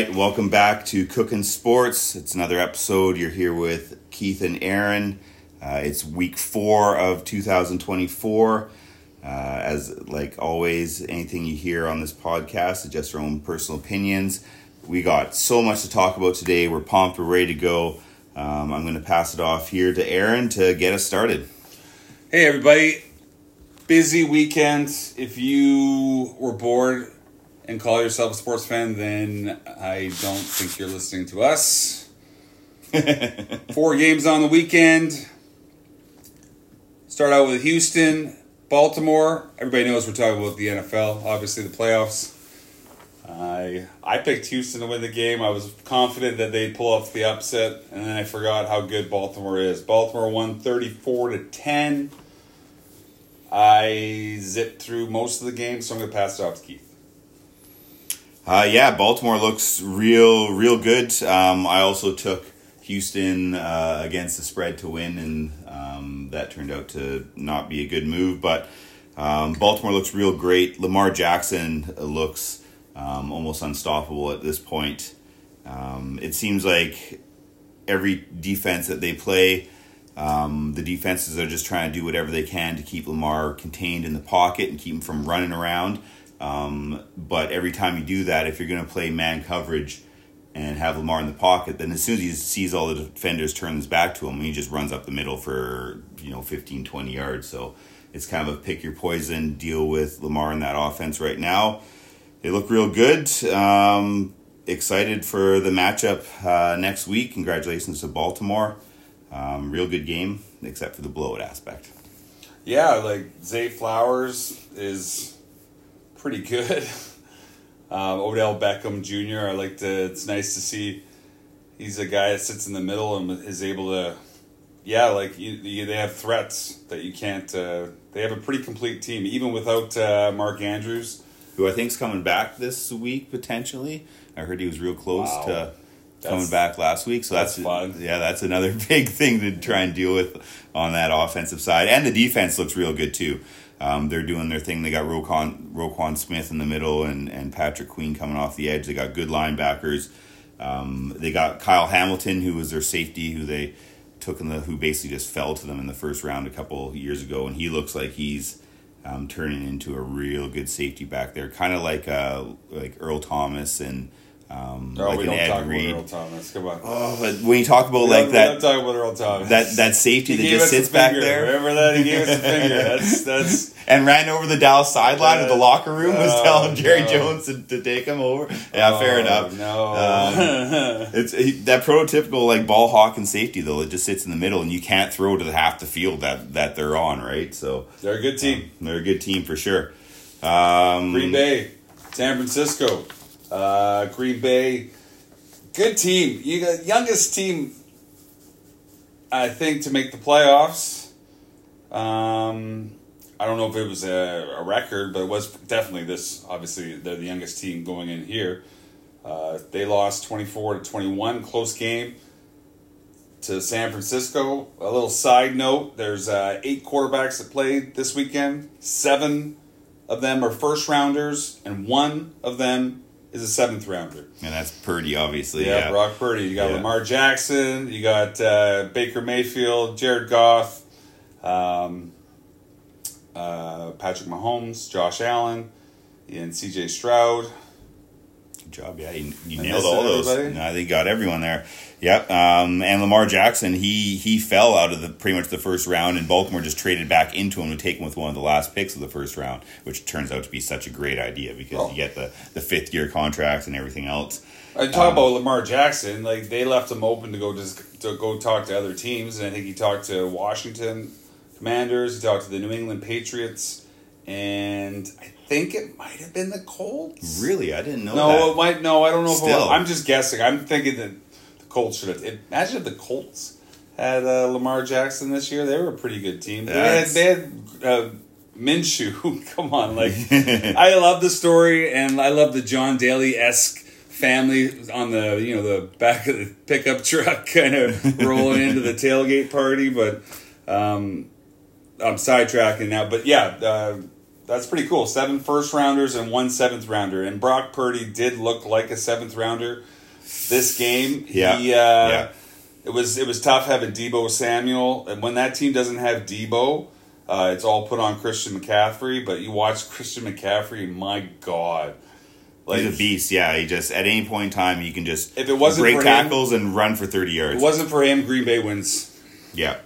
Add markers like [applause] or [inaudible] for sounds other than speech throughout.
Right, welcome back to Cooking Sports. It's another episode. You're here with Keith and Aaron. Uh, it's week four of 2024. Uh, as like always, anything you hear on this podcast is just your own personal opinions. We got so much to talk about today. We're pumped. We're ready to go. Um, I'm going to pass it off here to Aaron to get us started. Hey, everybody. Busy weekend. If you were bored and call yourself a sports fan, then I don't think you're listening to us. [laughs] Four games on the weekend. Start out with Houston, Baltimore. Everybody knows we're talking about the NFL, obviously the playoffs. I I picked Houston to win the game. I was confident that they'd pull off the upset, and then I forgot how good Baltimore is. Baltimore won 34 to 10. I zipped through most of the game, so I'm going to pass it off to Keith. Uh, yeah, Baltimore looks real, real good. Um, I also took Houston uh, against the spread to win, and um, that turned out to not be a good move. But um, Baltimore looks real great. Lamar Jackson looks um, almost unstoppable at this point. Um, it seems like every defense that they play, um, the defenses are just trying to do whatever they can to keep Lamar contained in the pocket and keep him from running around. Um, but every time you do that, if you're going to play man coverage and have Lamar in the pocket, then as soon as he sees all the defenders turn his back to him, he just runs up the middle for, you know, 15, 20 yards. So it's kind of a pick your poison deal with Lamar in that offense right now. They look real good. Um, excited for the matchup uh, next week. Congratulations to Baltimore. Um, real good game, except for the blowout aspect. Yeah, like Zay Flowers is pretty good. [laughs] Um, Odell Beckham Jr. I like to. It's nice to see. He's a guy that sits in the middle and is able to. Yeah, like you, you, they have threats that you can't. Uh, they have a pretty complete team, even without uh, Mark Andrews, who I think is coming back this week potentially. I heard he was real close Wow. to coming That's- back last week, so that's, that's fun. yeah, that's another [laughs] big thing to try and deal with on that offensive side. And the defense looks real good too. Um, they're doing their thing. They got Roquan, Roquan Smith in the middle and, and Patrick Queen coming off the edge. They got good linebackers. Um, they got Kyle Hamilton, who was their safety, who they took in the who basically just fell to them in the first round a couple years ago, and he looks like he's um, turning into a real good safety back there, kind of like uh, like Earl Thomas and um, No, like we don't Ed talk Reed. about Earl Thomas. Come on. Oh, but when you talk about We like that talk about Earl Thomas. that that safety He that just sits back there Remember that? He gave us a finger. That's [laughs] that's. And ran over the Dallas sideline of the locker room was Oh, telling Jerry no. Jones to, to take him over. Yeah, fair Oh, enough. No. [laughs] It's he, that prototypical like ball hawk and safety though. It just sits in the middle, and you can't throw to the half the field that that they're on, right? So They're a good team. they're a good team for sure. Um, Green Bay, San Francisco, uh, Green Bay, good team. You got youngest team, I think, to make the playoffs. Um, I don't know if it was a, a record, but it was definitely this. Obviously, they're the youngest team going in here. Uh, they lost twenty four to twenty one, close game to San Francisco. A little side note: there's uh, eight quarterbacks that played this weekend. Seven of them are first rounders, and one of them is a seventh rounder. and that's Purdy, obviously. Yeah, Yeah, Brock Purdy. You got Yeah. Lamar Jackson. You got uh, Baker Mayfield, Jared Goff, um, uh, Patrick Mahomes, Josh Allen, and C.J. Stroud. Good job. Yeah, you, you nailed all those. everybody? No, you got everyone there. Yep. Um, and Lamar Jackson, he he fell out of the pretty much the first round, and Baltimore just traded back into him to take him with one of the last picks of the first round, which turns out to be such a great idea because Oh. you get the the fifth year contract and everything else. I talk Um, about Lamar Jackson. Like they left him open to go just to go talk to other teams, and I think he talked to Washington Commanders. He talked to the New England Patriots, and I think it might have been the Colts. Really, I didn't know No, that. it might. No, I don't know. Still. was. I'm just guessing. I'm thinking that the Colts should have. Imagine if the Colts had uh, Lamar Jackson this year. They were a pretty good team. They had, they had uh, Minshew. [laughs] Come on, like [laughs] I love the story, and I love the John Daly esque family on the you know the back of the pickup truck, [laughs] kind of rolling into the tailgate party. But um, I'm sidetracking now. But yeah, uh, that's pretty cool. Seven first rounders and one seventh rounder, and Brock Purdy did look like a seventh rounder this game. Yeah. He, uh, Yeah. It was it was tough having Deebo Samuel, and when that team doesn't have Deebo, uh, it's all put on Christian McCaffrey. But you watch Christian McCaffrey, and my God, like He's a beast. Yeah, he just at any point in time you can just If it wasn't break for him- tackles and run for thirty if yards. it wasn't for him, Green Bay wins. Yeah,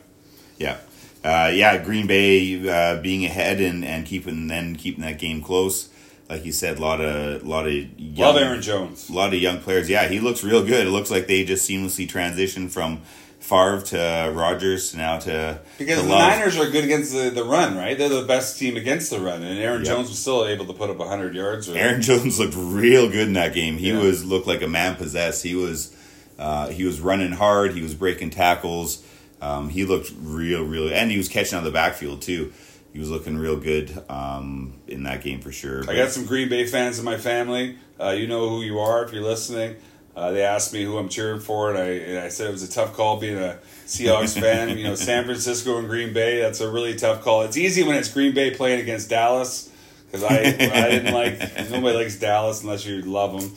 yeah, uh, yeah. Green Bay uh, being ahead and, and keeping then keeping that game close. Like you said, a lot of lot of young, Love Aaron Jones. a lot of young players. Yeah, he looks real good. It looks like they just seamlessly transitioned from Favre to Rodgers now to Because to the Love. Niners are good against the, the run, right? They're the best team against the run, and Aaron Yep. Jones was still able to put up hundred yards. Or, Aaron Jones looked real good in that game. He Yeah. was looked like a man possessed. He was uh, he was running hard. He was breaking tackles. Um, he looked real, real, and he was catching of the backfield too. He was looking real good um, in that game for sure. I got some Green Bay fans in my family. Uh, you know who you are if you're listening. Uh, they asked me who I'm cheering for, and I, and I said it was a tough call being a Seahawks fan. You know, San Francisco and Green Bay, that's a really tough call. It's easy when it's Green Bay playing against Dallas, because I, I didn't like, nobody likes Dallas unless you love them.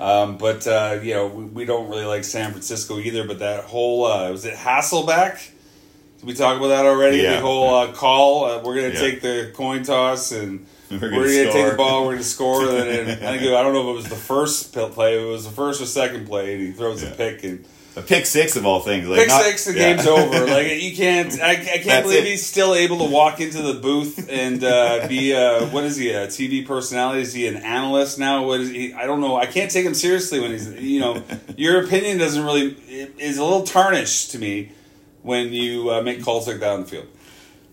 Um, but, uh, you know, we, we don't really like San Francisco either, but that whole, uh, was it Hasselbeck? Did we talk about that already? Yeah. The whole uh, call, uh, we're going to Yeah. take the coin toss and We're [laughs] we're gonna going to take the ball. We're going to score. And, and [laughs] I think I don't know if it was the first play. It was the first or second play, and he throws a pick and a pick six of all things. Like pick not- six. The yeah. game's over. [laughs] Like you can't. I, I can't That's believe it. he's still able to walk into the booth and uh, be uh, what is he a TV personality? Is he an analyst now? What is he? I don't know. I can't take him seriously when he's you know [laughs] your opinion doesn't really is a little tarnished to me when you uh, make calls like that on the field.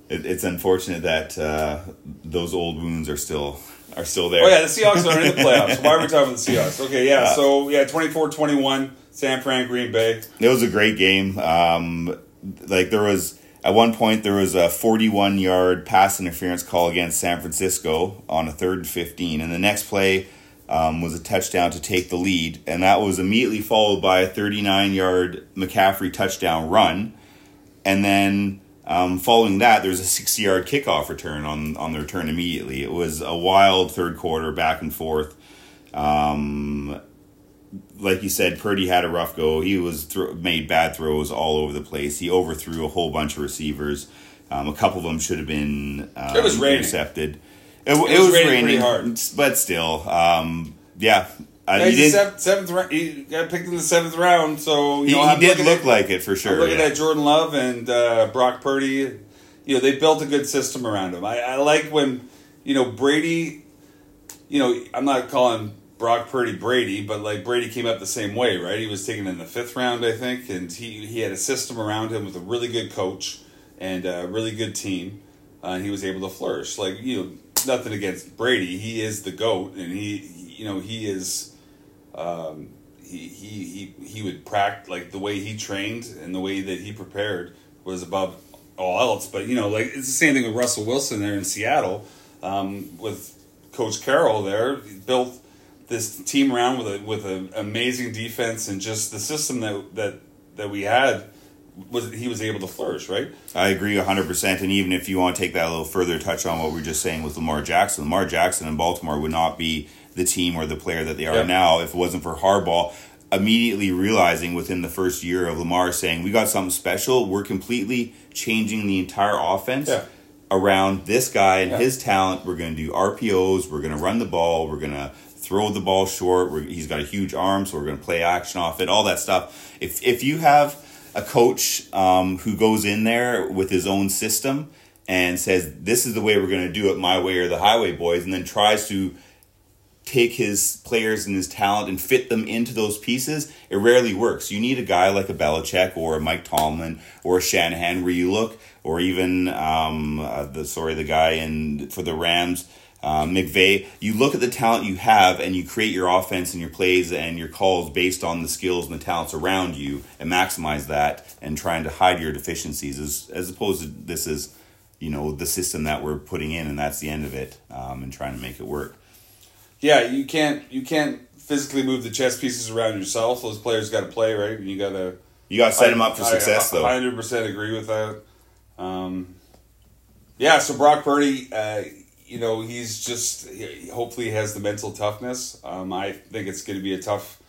It, it's unfortunate that uh, those old wounds are still are still there. Oh yeah, the Seahawks are in the [laughs] playoffs. Why are we talking about the Seahawks? Okay, yeah. Uh, So yeah, 24-21, San Fran, Green Bay. It was a great game. Um, like there was at one point there was a 41 yard pass interference call against San Francisco on a third and 15, and the next play um, was a touchdown to take the lead, and that was immediately followed by a 39 yard McCaffrey touchdown run, and then. Um, following that, there's a 60 yard kickoff return on, on the return immediately. It was a wild third quarter, back and forth. Um, like you said, Purdy had a rough go. He was thro- made bad throws all over the place. He overthrew a whole bunch of receivers. Um, a couple of them should have been um, It was raining. intercepted. It, It it was was, raining raining, hard. but still, um, yeah. Uh, Yeah, he did. seventh, seventh round. He got picked in the seventh round, so you he, know he did look at, like it for I'm sure. looking yeah. at Jordan Love and uh, Brock Purdy. You know they built a good system around him. I, I like when you know Brady. You know I'm not calling Brock Purdy Brady, but like Brady came up the same way, right? He was taken in the fifth round, I think, and he he had a system around him with a really good coach and a really good team, uh, and he was able to flourish. Like you know, nothing against Brady, he is the goat, and he, he you know he is. Um, he, he, he, he would practice like the way he trained and the way that he prepared was above all else. But you know, like it's the same thing with Russell Wilson there in Seattle um, with Coach Carroll there. He built this team around with a with an amazing defense and just the system that that that we had was he was able to flourish. Right? I agree 100%. And even if you want to take that a little further, touch on what we were just saying with Lamar Jackson, Lamar Jackson in Baltimore would not be the team or the player that they are Yeah. now if it wasn't for Harbaugh immediately realizing within the first year of Lamar saying, We got something special. We're completely changing the entire offense. Yeah. Around this guy and Yeah. his talent, we're going to do RPOs. We're going to run the ball. We're going to throw the ball short. We're, he's got a huge arm, so we're going to play action off it. All that stuff. If if you have a coach um, who goes in there with his own system and says, "This is the way we're going to do it, my way or the highway, boys," and then tries to take his players and his talent and fit them into those pieces, it rarely works. You need a guy like a Belichick or a Mike Tomlin or a Shanahan where you look, or even um, uh, the sorry the guy in for the Rams. Um, McVay, you look at the talent you have and you create your offense and your plays and your calls based on the skills and the talents around you and maximize that and trying to hide your deficiencies as, as opposed to this is, you know, the system that we're putting in and that's the end of it um, and trying to make it work. Yeah, you can't you can't physically move the chess pieces around yourself. Those players got to play right. You got to You got to set them up for success, I, though. I hundred percent agree with that. Um, yeah, so Brock Purdy, uh, you know, he's just he, hopefully has the mental toughness. Um, I think it's going to be a tough.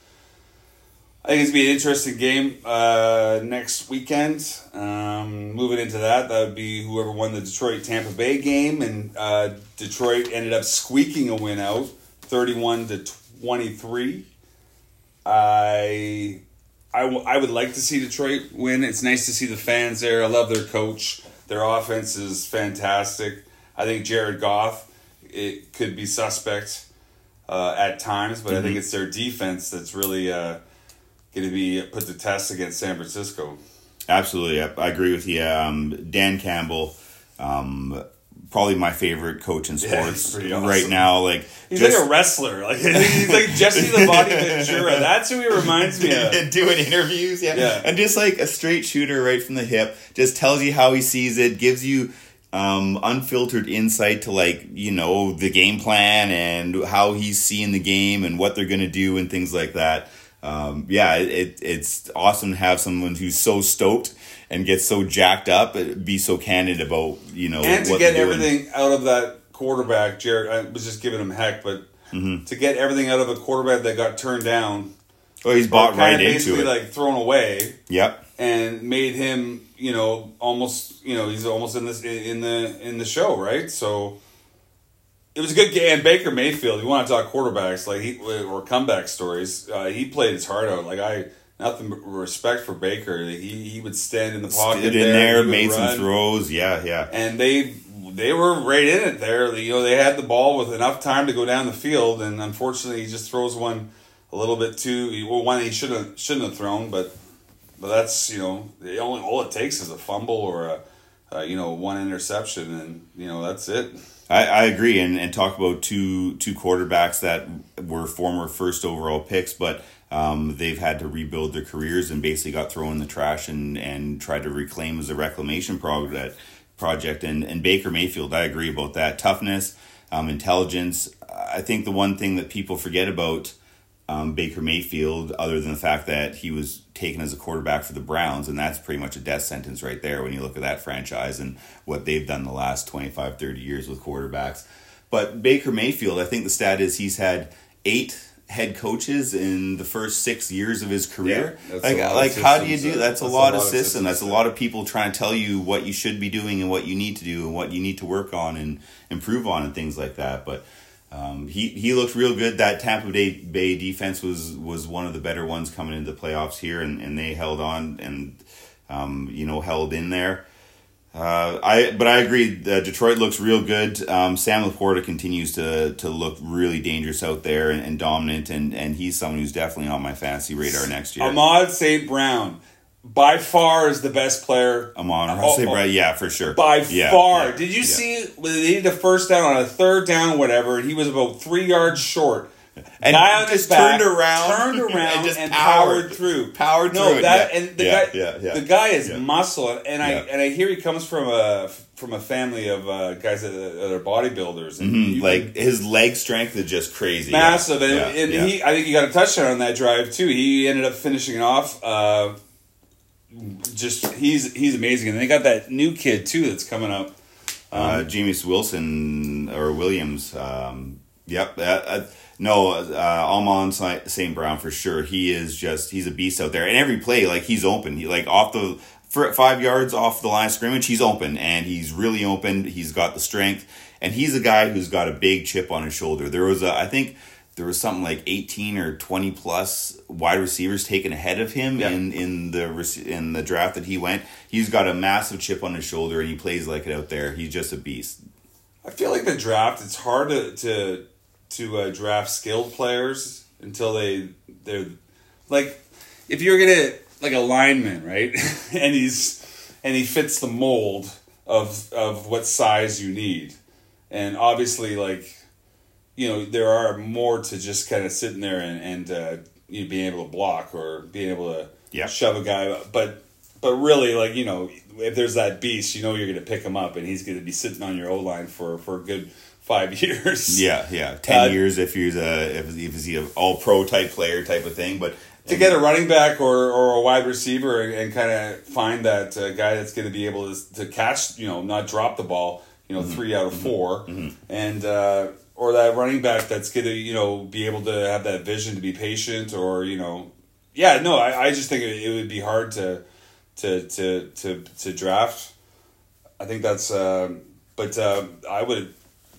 I think it's going to be an interesting game uh, next weekend. Um, moving into that, that would be whoever won the Detroit Tampa Bay game, and uh, Detroit ended up squeaking a win out, thirty-one to twenty-three. I, I, w- I would like to see Detroit win. It's nice to see the fans there. I love their coach. Their offense is fantastic. I think Jared Goff it could be suspect uh, at times, but I think it's their defense that's really uh, going to be put to test against San Francisco. Absolutely, I, I agree with you. Um, Dan Campbell, um, probably my favorite coach in sports pretty awesome. right now. Like He's just- like a wrestler. Like [laughs] he's like Jesse the Body Ventura. That's who he reminds me of. and [laughs] doing interviews, yeah. Yeah. and just like a straight shooter right from the hip, just tells you how he sees it, gives you um, unfiltered insight to like you know the game plan and how he's seeing the game and what they're gonna do and things like that. Um, yeah, it, it it's awesome to have someone who's so stoked and gets so jacked up, uh, be so candid about you know and to get everything out of that quarterback, Jared, I was just giving him heck, but Mm-hmm. to get everything out of a quarterback that got turned down, Oh, he's bought right into basically it. like thrown away, yep. And made him, you know, almost, you know, he's almost in this in the in the show, right? So it was a good game. And Baker Mayfield, you want to talk quarterbacks, like he or comeback stories. Uh, he played his heart out. Like I, nothing but respect for Baker. He he would stand in the pocket Stood in there, there, made run some throws. Yeah, yeah. and they they were right in it there. You know, they had the ball with enough time to go down the field, and unfortunately, he just throws one a little bit too. Well, one he shouldn't shouldn't have thrown, but but that's you know the only all it takes is a fumble or a, a you know one interception, and you know that's it. I, I agree, and, and talk about two two quarterbacks that were former first overall picks, but um, they've had to rebuild their careers and basically got thrown in the trash and, and tried to reclaim as a reclamation project. Project and and Baker Mayfield, I agree about that toughness, um, intelligence. I think the one thing that people forget about um, Baker Mayfield, other than the fact that he was taken as a quarterback for the Browns, and that's pretty much a death sentence right there when you look at that franchise and what they've done the last 25, 30 years with quarterbacks. But Baker Mayfield, I think the stat is he's had eight head coaches in the first six years of his career. Yeah, like, a lot like how do you do? That's a that's a lot lot of of systems. systems That's a lot of people trying to tell you what you should be doing and what you need to do and what you need to work on and improve on and things like that. But um, he he looked real good. That Tampa Bay, Bay defense was was one of the better ones coming into the playoffs here, and, and they held on and um, you know held in there. Uh, I but I agree. Uh, Detroit looks real good. Um, Sam Laporta continues to to look really dangerous out there and, and dominant, and, and he's someone who's definitely on my fantasy radar next year. Amon-Ra St. Brown, by far, is the best player. Amon Oh, Ross, oh. yeah, for sure. by Yeah, far. yeah, Did you yeah. see they needed a first down on a third down, whatever, he was about three yards short. And Guy on his back, turned around turned [laughs] around, and just and powered- powered, through. powered no, through that and the guy, yeah, yeah. the guy is muscle, and I and I hear he comes from a from a family of uh, guys that, that are bodybuilders, and Mhm, you like his leg strength is just crazy, massive, and, and he I think he got a touchdown on that drive too. He ended up finishing it off. Uh, just he's he's amazing, and they got that new kid too that's coming up. uh, Jameis Wilson or Williams. Um, yep. Uh, uh, no, uh, Amon-Ra St. Brown for sure. He is just he's a beast out there. And every play, like he's open. He like off the for five yards off the line of scrimmage, he's open and he's really open. He's got the strength, and he's a guy who's got a big chip on his shoulder. There was a I think. There was something like eighteen or twenty plus wide receivers taken ahead of him Yeah. in in the in the draft that he went. He's got a massive chip on his shoulder and he plays like it out there. He's just a beast. I feel like the draft. It's hard to to to uh, draft skilled players until they they're like if you're gonna like a lineman, right? [laughs] and he's and he fits the mold of of what size you need, and obviously like you know there are more to just kind of sitting there and and uh, you know, being able to block or being able to Yeah. shove a guy, but but really like you know if there's that beast, you know you're gonna pick him up and he's gonna be sitting on your O line for for a good five [laughs] years. Yeah, yeah. Ten Uh, years if he's a if, if he's an all pro type player type of thing. But to get a running back or, or a wide receiver and, and kind of find that uh, guy that's going to be able to, to catch, you know, not drop the ball. You know three out of 4 and uh, or that running back that's gonna you know be able to have that vision to be patient or you know yeah no I, I just think it, it would be hard to to to to to draft. I think that's uh, but uh, I would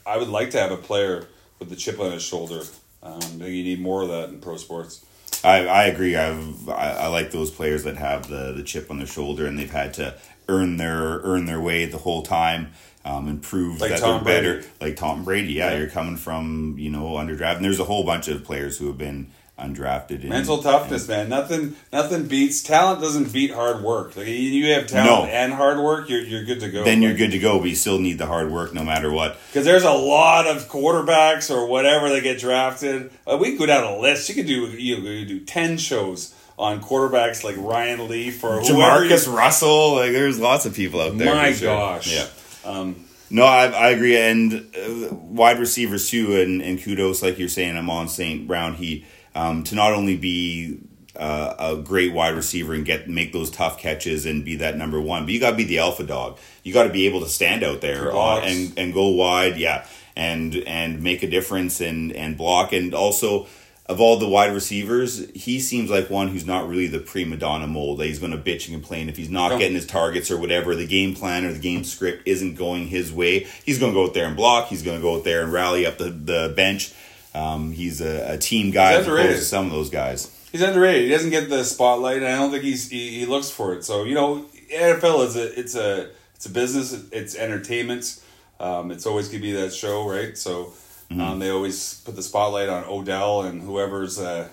I would like to have a player with the chip on his shoulder. Um, I think you need more of that in pro sports. I, I agree. I've, I I like those players that have the, the chip on their shoulder and they've had to earn their earn their way the whole time um, and prove Like that Tom they're Brady. better. Like Tom Brady, yeah, Yeah. you're coming from you know underdraft, and there's a whole bunch of players who have been undrafted. And, Mental toughness, man. Nothing nothing beats talent. Doesn't beat hard work. Like you- have talent No. and hard work, you're you're good to go. then you're good to go, but you still need the hard work no matter what. Because there's a lot of quarterbacks or whatever that get drafted. Uh, we could go down a list. You could do you could do ten shows on quarterbacks like Ryan Leaf or. Jamarcus Russell, like there's lots of people out there. My gosh. yeah. Um, No, I, I agree, and uh, wide receivers too, and, and kudos, like you're saying, I'm on St. Brown Heat um, to not only be uh, a great wide receiver and get make those tough catches and be that number one, but you got to be the alpha dog. You got to be able to stand out there on, and and go wide, yeah, and and make a difference and and block, and also. Of all the wide receivers, he seems like one who's not really the prima donna mold. That he's going to bitch and complain if he's not No. getting his targets or whatever. The game plan or the game script isn't going his way. He's going to go out there and block. He's going to go out there and rally up the, the bench. Um, he's a, a team guy as opposed to some of those guys. he's underrated. He doesn't get the spotlight, and I don't think he's he, he looks for it. So you know, NFL is a it's a it's a business. It's entertainment. Um, it's always gonna be that show, right? So um, they always put the spotlight on Odell and whoever's uh,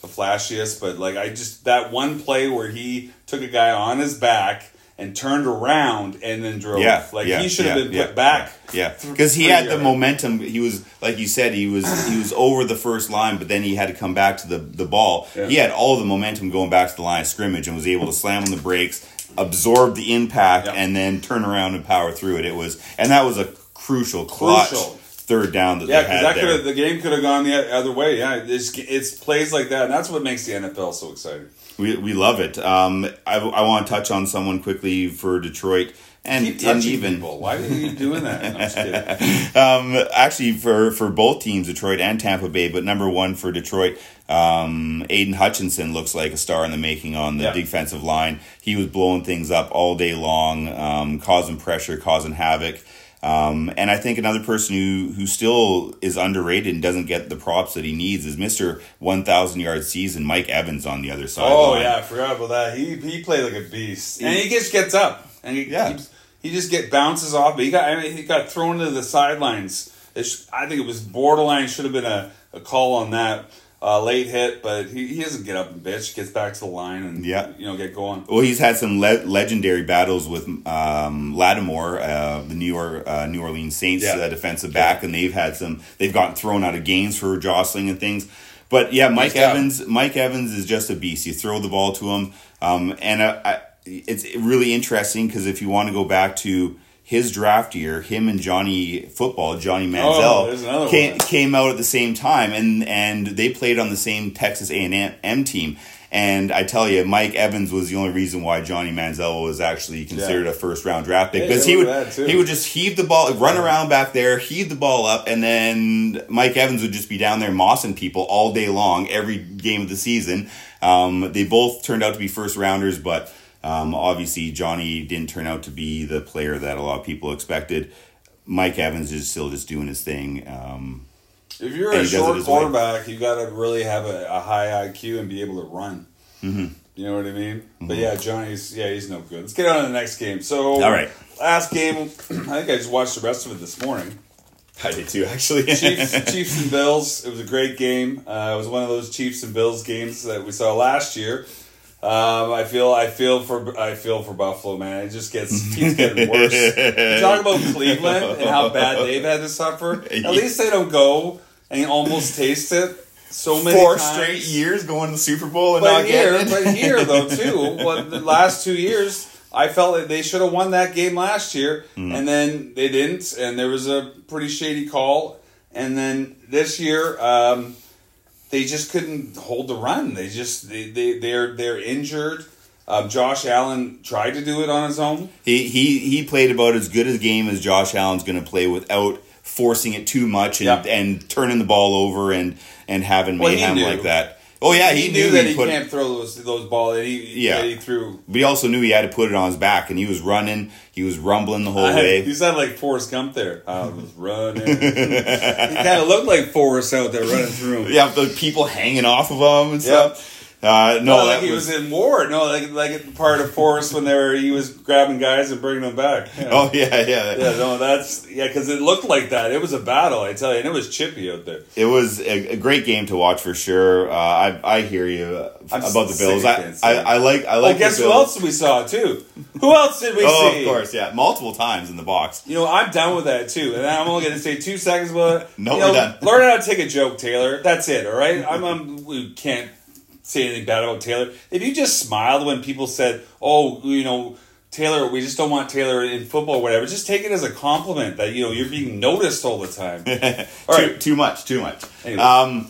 the flashiest. But like I just that one play where he took a guy on his back and turned around and then drove. Yeah, like yeah, he should have yeah, been yeah, put back. Yeah, because he had the momentum. He was like you said, he was he was over the first line, but then he had to come back to the the ball. Yeah. He had all the momentum going back to the line of scrimmage and was able to slam on the brakes, absorb the impact, Yeah. and then turn around and power through it. It was and that was a crucial clutch Crucial. Third down that Yeah, they had that could there. have the game could have gone the other way. Yeah, it's, it's plays like that, and that's what makes the NFL so exciting. We, we love it. Um, I, I want to touch on someone quickly for Detroit and, even people. Why are you doing that? I'm just kidding. [laughs] um, actually for for both teams, Detroit and Tampa Bay. But number one for Detroit, um, Aidan Hutchinson looks like a star in the making on the Yeah. defensive line. He was blowing things up all day long, um, causing pressure, causing havoc. Um, and I think another person who, who still is underrated and doesn't get the props that he needs is Mister One Thousand Yard Season, Mike Evans on the other side. Oh yeah, I forgot about that. He he played like a beast, and he just gets up and he Yeah. keeps, he just get bounces off. But he got I mean, he got thrown to the sidelines. It's, I think it was borderline. Should have been a, a call on that uh, late hit, but he, he doesn't get up and bitch. Gets back to the line and Yeah. you know get going. Well, he's had some le- legendary battles with um, Lattimore, uh, the New York uh, New Orleans Saints Yeah. uh, defensive back, and they've had some. They've gotten thrown out of games for jostling and things. But yeah, Mike Nice job. Evans. Mike Evans is just a beast. You throw the ball to him, um, and I, I, it's really interesting because if you want to go back to his draft year, him and Johnny Football, Johnny Oh, Manziel, another came, came out at the same time, and and they played on the same Texas A and M team. And I tell you, Mike Evans was the only reason why Johnny Manziel was actually considered a first round draft pick because yeah, he would look at that, too. he would just heave the ball, run around back there, heave the ball up, and then Mike Evans would just be down there mossing people all day long, every game of the season. Um, they both turned out to be first rounders, but um, obviously Johnny didn't turn out to be the player that a lot of people expected. Mike Evans is still just doing his thing. Um, If you're a he does it short his way. quarterback, you got to really have a, a high IQ and be able to run. Mm-hmm. You know what I mean? But yeah, Johnny's yeah he's no good. Let's get on to the next game. So All right. last game. [clears throat] I think I just watched the rest of it this morning. I did too, actually. [laughs] Chiefs, Chiefs and Bills. It was a great game. Uh, it was one of those Chiefs and Bills games that we saw last year. Um, I feel I feel for I feel for Buffalo, man. It just gets keeps getting worse. You talk about Cleveland and how bad they've had to suffer. At least they don't go and almost taste it so many Four times. straight years going to the Super Bowl and But not here, getting it. but here though too. What the last two years, I felt that they should have won that game last year, Mm. and then they didn't, and there was a pretty shady call. And then this year, um, they just couldn't hold the run. They just they they they're they're injured. Um, Josh Allen tried to do it on his own. He he he played about as good a game as Josh Allen's going to play without forcing it too much and, Yeah. and turning the ball over and and having Well, mayhem like that. Oh yeah, he, he, knew, knew that he he put, can't throw those those balls that he Yeah. that he threw. but he also knew he had to put it on his back, and he was running. He was rumbling the whole I- way. you sound like Forrest Gump there. I was running. [laughs] he kind of looked like Forrest out there running through. him. Yeah, the people hanging off of him and Yeah. stuff. Uh, no, No, like he was, in war. No, like like part of Forrest when they were he was grabbing guys and bringing them back. Oh yeah, yeah. Yeah, no, that's yeah, because it looked like that. It was a battle, I tell you, and it was chippy out there. It was a, a great game to watch for sure. Uh, I I hear you uh, I'm about the Bills. I, I, I like I like. guess the who else we saw too? Who else did we [laughs] Oh, see? of course, yeah, multiple times in the box. You know, I'm done with that too, and I'm only going to say two seconds about it. No, You we're done. Learn how to take a joke, Taylor. That's it. All right? [laughs] I'm, I'm. We can't say anything bad about Taylor. If you just smiled when people said, "Oh, you know." Taylor, we just don't want Taylor in football or whatever. Just take it as a compliment that you know you're being noticed all the time. [laughs] All too, right. too much, too much. Anyway. Um,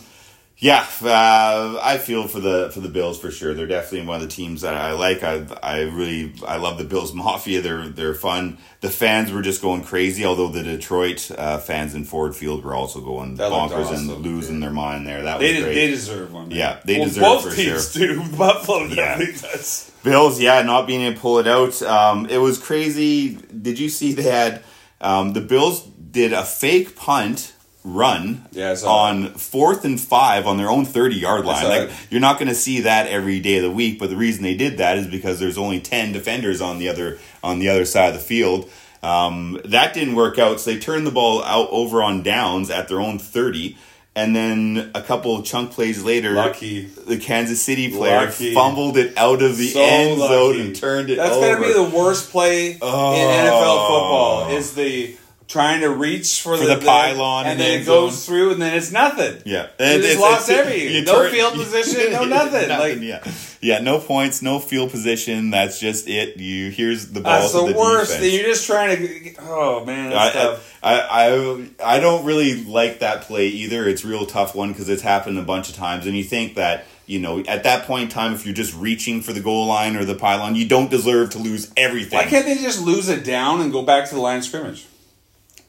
yeah, uh, I feel for the for the Bills for sure. They're definitely one of the teams that I like. I I really I love the Bills [laughs] Mafia. They're they're fun. The fans were just going crazy. Although the Detroit uh, fans in Ford Field were also going That bonkers awesome. and losing their mind there. That was They, great. they deserve one. man. Yeah, they well, deserve both for teams [laughs] do. Buffalo Yeah. does. Bills, yeah, not being able to pull it out. Um, it was crazy. Did you see they had um, the Bills did a fake punt run Yeah, on fourth and five on their own 30 yard line. Like you're not going to see that every day of the week, but the reason they did that is because there's only 10 defenders on the other on the other side of the field. Um, that didn't work out, so they turned the ball out over on downs at their own 30. And then a couple of chunk plays later, Lucky. the Kansas City player Lucky. fumbled it out of the So end zone lucky. and turned it That's over. gonna be the worst play Oh. in NFL football. Is the trying to reach for, For the pylon and in then it goes zone. through, and then it's nothing. Yeah, You just lost every- you no field [laughs] position, no [laughs] nothing. Like- yeah, yeah, no points, no field position. That's just it. You here's the ball. That's the, the worst. defense. You're just trying to. Oh man, that's I. I, I, I don't really like that play either. It's a real tough one because it's happened a bunch of times, and you think that you know at that point in time, if you're just reaching for the goal line or the pylon, you don't deserve to lose everything. Why can't they just lose it down and go back to the line of scrimmage?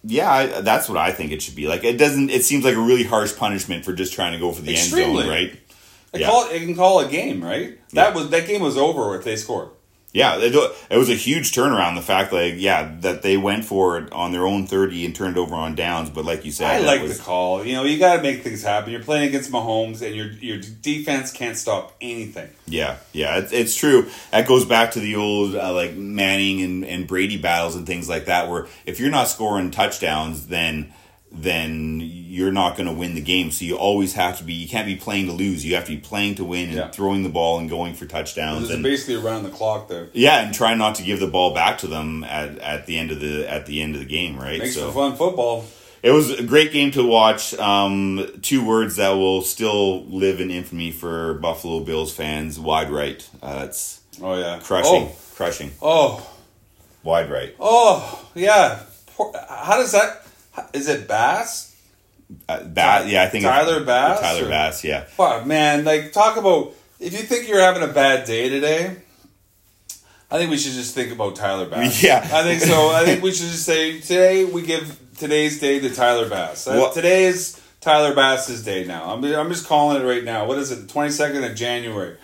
Yeah, I, that's what I think it should be. Like it doesn't. It seems like a really harsh punishment for just trying to go for the Extremely. end zone, right? They Yeah. call it, they can call a game, right? That was that game was over if they scored. Yeah, it, it was a huge turnaround. The fact, like, yeah, that they went for it on their own thirty and turned over on downs. But like you said, I like was- the call. You know, you got to make things happen. You're playing against Mahomes, and your your defense can't stop anything. Yeah, yeah, it's, it's true. That goes back to the old uh, like Manning and, and Brady battles and things like that. Where if you're not scoring touchdowns, then then you're not going to win the game. So you always have to be. You can't be playing to lose. You have to be playing to win and Yeah. throwing the ball and going for touchdowns. This And basically around the clock there. yeah, and try not to give the ball back to them at, at the end of the at the end of the game. Right. Makes so for fun football. it was a great game to watch. Um, two words that will still live in infamy for Buffalo Bills fans: wide right. Uh, that's Oh yeah, crushing, crushing. Oh, Wide right. oh, oh yeah. How does that? Is it Bass? Uh, Bass, yeah, I think it's- Tyler Bass, Tyler or- Bass, yeah. Fuck, man. Like, talk about if you think you're having a bad day today. I think we should just think about Tyler Bass. [laughs] Yeah. I think so. I think we should just say today we give today's day to Tyler Bass. Uh, Today is Tyler Bass's day now. I'm, I'm just calling it right now. What is it? The Twenty second of January.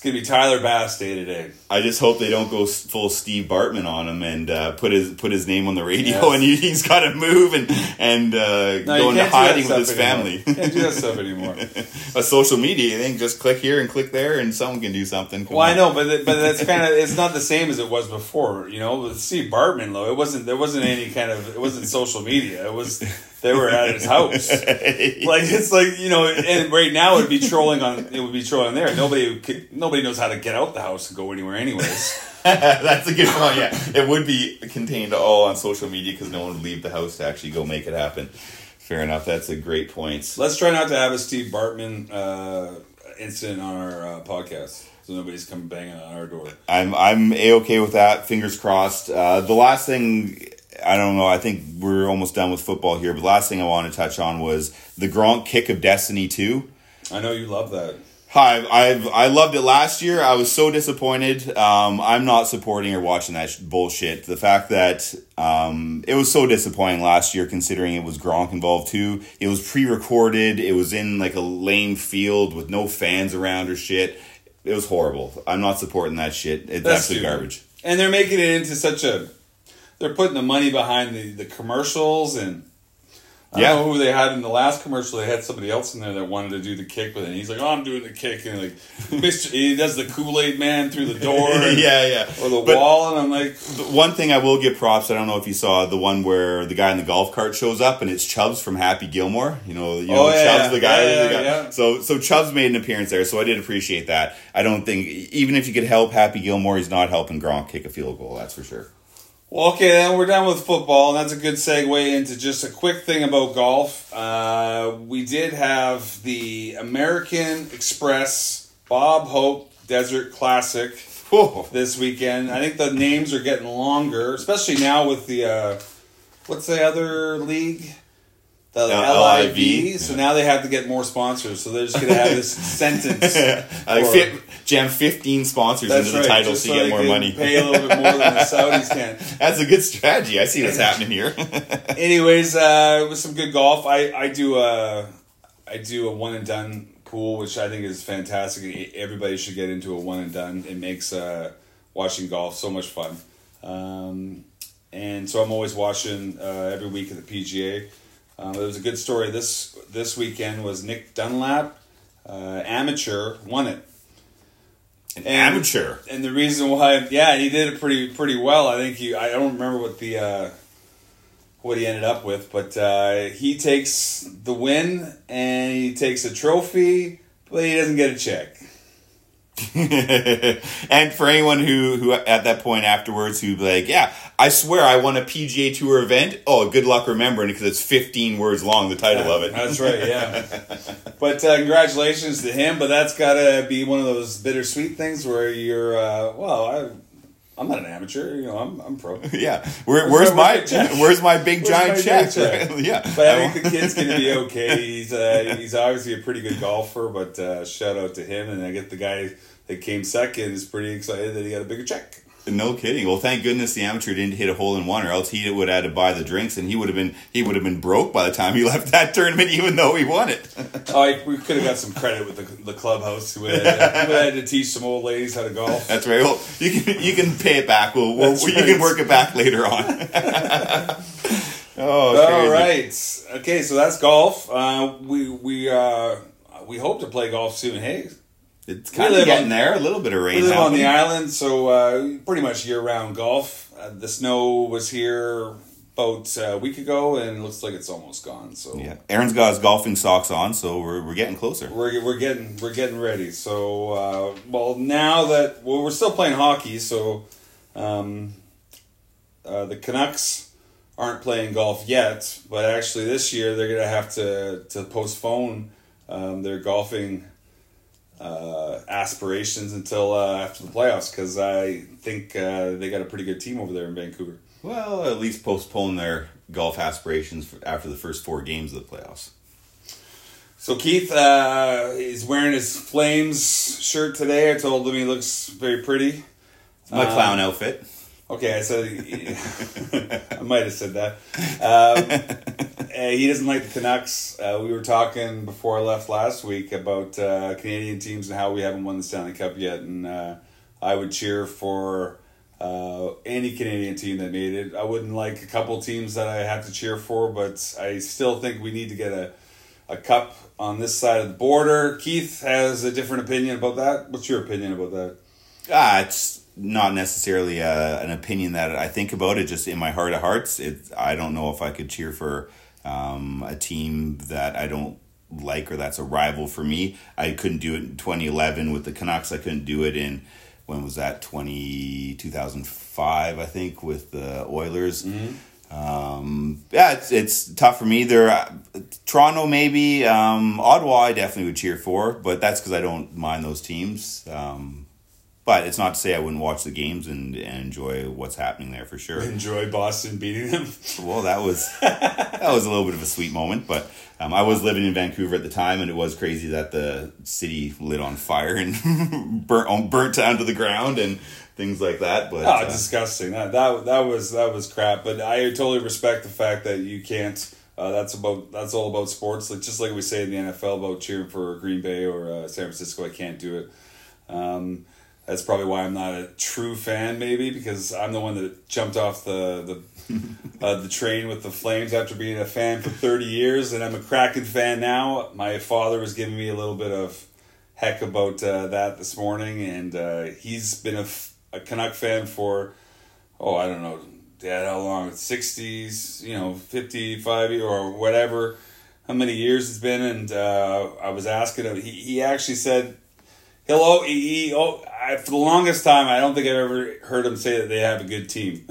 It's gonna be Tyler Bass day today. I just hope they don't go full Steve Bartman on him and uh, put his put his name on the radio Yes. and he, he's got to move and and uh, No, go into can't do that hiding with his anymore. family. Can't do that stuff anymore. [laughs] A social media thing, just click here and click there, and someone can do something. Come Well, I know, but th- but that's kind of it's not the same as it was before. You know, with Steve Bartman, though, it wasn't there wasn't any kind of it wasn't social media. It was they were at his house. [laughs] Like it's like you know, and right now it would be trolling on it would be trolling there. Nobody could, nobody knows how to get out the house and go anywhere, anyways. [laughs] That's a good point. Yeah, it would be contained all on social media because no one would leave the house to actually go make it happen. Fair enough. That's a great point. Let's try not to have a Steve Bartman uh, incident on our uh, podcast, so nobody's come banging on our door. I'm I'm a okay with that. Fingers crossed. Uh, the last thing I don't know. I think we're almost done with football here. But the last thing I want to touch on was the Gronk kick of destiny two. I know you love that. Hi, I've I loved it last year. I was so disappointed. Um, I'm not supporting or watching that sh- bullshit. The fact that um, it was so disappointing last year, considering it was Gronk involved too. It was pre-recorded. It was in like a lame field with no fans around or shit. It was horrible. I'm not supporting that shit. It's That's absolute stupid. garbage. And they're making it into such a. They're putting the money behind the, the commercials and. I Yeah. don't know who they had in the last commercial. They had somebody else in there that wanted to do the kick, but then he's like, "Oh, I'm doing the kick," and like, [laughs] Mr. he does the Kool Aid Man through the door, [laughs] and- yeah, yeah. or the But- wall, and I'm like, One thing I will give props. I don't know if you saw the one where the guy in the golf cart shows up and it's Chubbs from Happy Gilmore. You know, you know Oh, yeah, Chubbs, the guy. yeah, the guy. yeah. So, so Chubbs made an appearance there. So I did appreciate that. I don't think even if you could help Happy Gilmore, he's not helping Gronk kick a field goal. That's for sure. Well, okay, then we're done with football, and that's a good segue into just a quick thing about golf. Uh, we did have the American Express Bob Hope Desert Classic Whoa. this weekend. I think the names are getting longer, especially now with the uh, what's the other league? The Uh, LIV. LIV, So now they have to get more sponsors. So they're just gonna have this [laughs] sentence. like fit, jam 15 sponsors into the right, title so so you get more money. Pay a little bit more than the Saudis can. [laughs] That's a good strategy. I see what's happening here. [laughs] Anyways, uh, it was some good golf. I, I do a I do a one and done pool, which I think is fantastic. Everybody should get into a one and done. It makes uh, watching golf so much fun. Um, and so I'm always watching uh, every week at the PGA. Um, there was a good story this this weekend. Was Nick Dunlap, uh, amateur, won it. An And- amateur. And the reason why, yeah, he did it pretty pretty well. I think he. I don't remember what the uh, what he ended up with, but uh, he takes the win and he takes a trophy, but he doesn't get a check. [laughs] and for anyone who who at that point afterwards who be like, yeah, I swear I won a PGA Tour event. Oh, good luck remembering because it's 15 words long. The title of it. That's right, yeah. [laughs] but uh, congratulations to him. But that's got to be one of those bittersweet things where you're, uh, well, I, I'm not an amateur. You know, I'm I'm pro. [laughs] yeah. Where, Where's where's my my big check? [laughs] where's my big Where's giant my check? big check? [laughs] yeah. But I think the kid's going to be okay. He's uh, he's obviously a pretty good golfer, but uh, shout out to him. And I get the guy that came second is pretty excited that he got a bigger check. No kidding. Well, thank goodness the amateur didn't hit a hole in one, or else he would have had to buy the drinks, and he would have been he would have been broke by the time he [laughs] left that tournament, even though he won it. [laughs] Oh, I, we could have got some credit with the, the clubhouse. We had, we had to teach some old ladies how to golf. That's right. Well, you can you can pay it back. We'll, we'll That's you right. can work it back later on. [laughs] oh, All crazy. right. Okay, so that's golf. Uh, we we uh, we hope to play golf soon. Hey, It's kind of getting there. A little bit of rain. we live on the island, so uh, pretty much year round golf. Uh, the snow was here about a week ago, and it looks like it's almost gone. So Yeah, Aaron's got his golfing socks on, so we're we're getting closer. we're, we're getting we're getting ready. So uh, well, now that well, we're still playing hockey, so um, uh, the Canucks aren't playing golf yet, but actually this year they're gonna have to to postpone um, their golfing uh, aspirations until uh, after the playoffs because I think uh, they got a pretty good team over there in Vancouver. Well, at least postpone their golf aspirations for after the first four games of the playoffs. So Keith uh, is wearing his Flames shirt today. I told him he looks very pretty. It's My Um, clown outfit. Okay, I said [laughs] I might have said that. [laughs] Um, uh, he doesn't like the Canucks. Uh, we were talking before I left last week about uh, Canadian teams and how we haven't won the Stanley Cup yet, and uh, I would cheer for uh, any Canadian team that made it. I wouldn't like a couple teams that I have to cheer for, but I still think we need to get a a cup on this side of the border. Keith has a different opinion about that. What's your opinion about that? Ah, it's not necessarily uh, an opinion that I think about it. Just in my heart of hearts, it. I don't know if I could cheer for um, a team that I don't like or that's a rival for me. I couldn't do it in 2011 with the Canucks. I couldn't do it in when was that 20, 2005, I think, with the Oilers. Um, yeah, it's it's tough for me. There, uh, Toronto maybe, um, Ottawa I definitely would cheer for, but that's because I don't mind those teams. Um, but it's not to say I wouldn't watch the games and, and enjoy what's happening there for sure. Enjoy Boston beating them. [laughs] Well, that was that was a little bit of a sweet moment, but um, I was living in Vancouver at the time, and it was crazy that the city lit on fire and [laughs] burnt burnt down to the ground and things like that. But Oh, uh, disgusting! That that that was that was crap. But I totally respect the fact that you can't. Uh, that's about that's all about sports. Like just like we say in the NFL about cheering for Green Bay or uh, San Francisco, I can't do it. Um, that's probably why I'm not a true fan, maybe because I'm the one that jumped off the the [laughs] uh, the train with the Flames after being a fan for 30 years, and I'm a Kraken fan now. My father was giving me a little bit of heck about uh, that this morning, and uh, he's been a, f- a Canuck fan for oh I don't know, dad how long? Sixties, you know, fifty five or whatever, how many years it's been, and uh, I was asking him. He he actually said. Hello, he, he, oh, I, for the longest time, I don't think I've ever heard him say that they have a good team. [laughs] [laughs]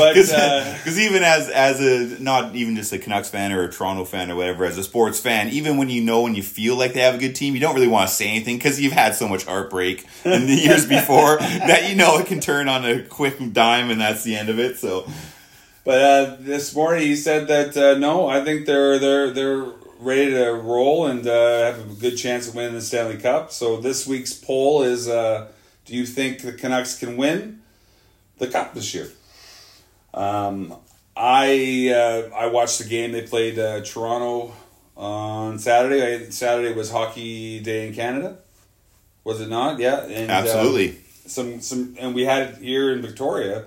But, because uh, even as as a not even just a Canucks fan or a Toronto fan or whatever, as a sports fan, even when you know and you feel like they have a good team, you don't really want to say anything because you've had so much heartbreak in the years before [laughs] that you know it can turn on a quick dime and that's the end of it. So But uh, this morning he said that uh, no, I think they're they're they're ready to roll and uh, have a good chance of winning the Stanley Cup. So this week's poll is: uh, Do you think the Canucks can win the cup this year? Um, I uh, I watched the game. They played uh, Toronto on Saturday. I, Saturday was Hockey Day in Canada. Was it not? Yeah, and, uh, absolutely. some some and we had it here in Victoria.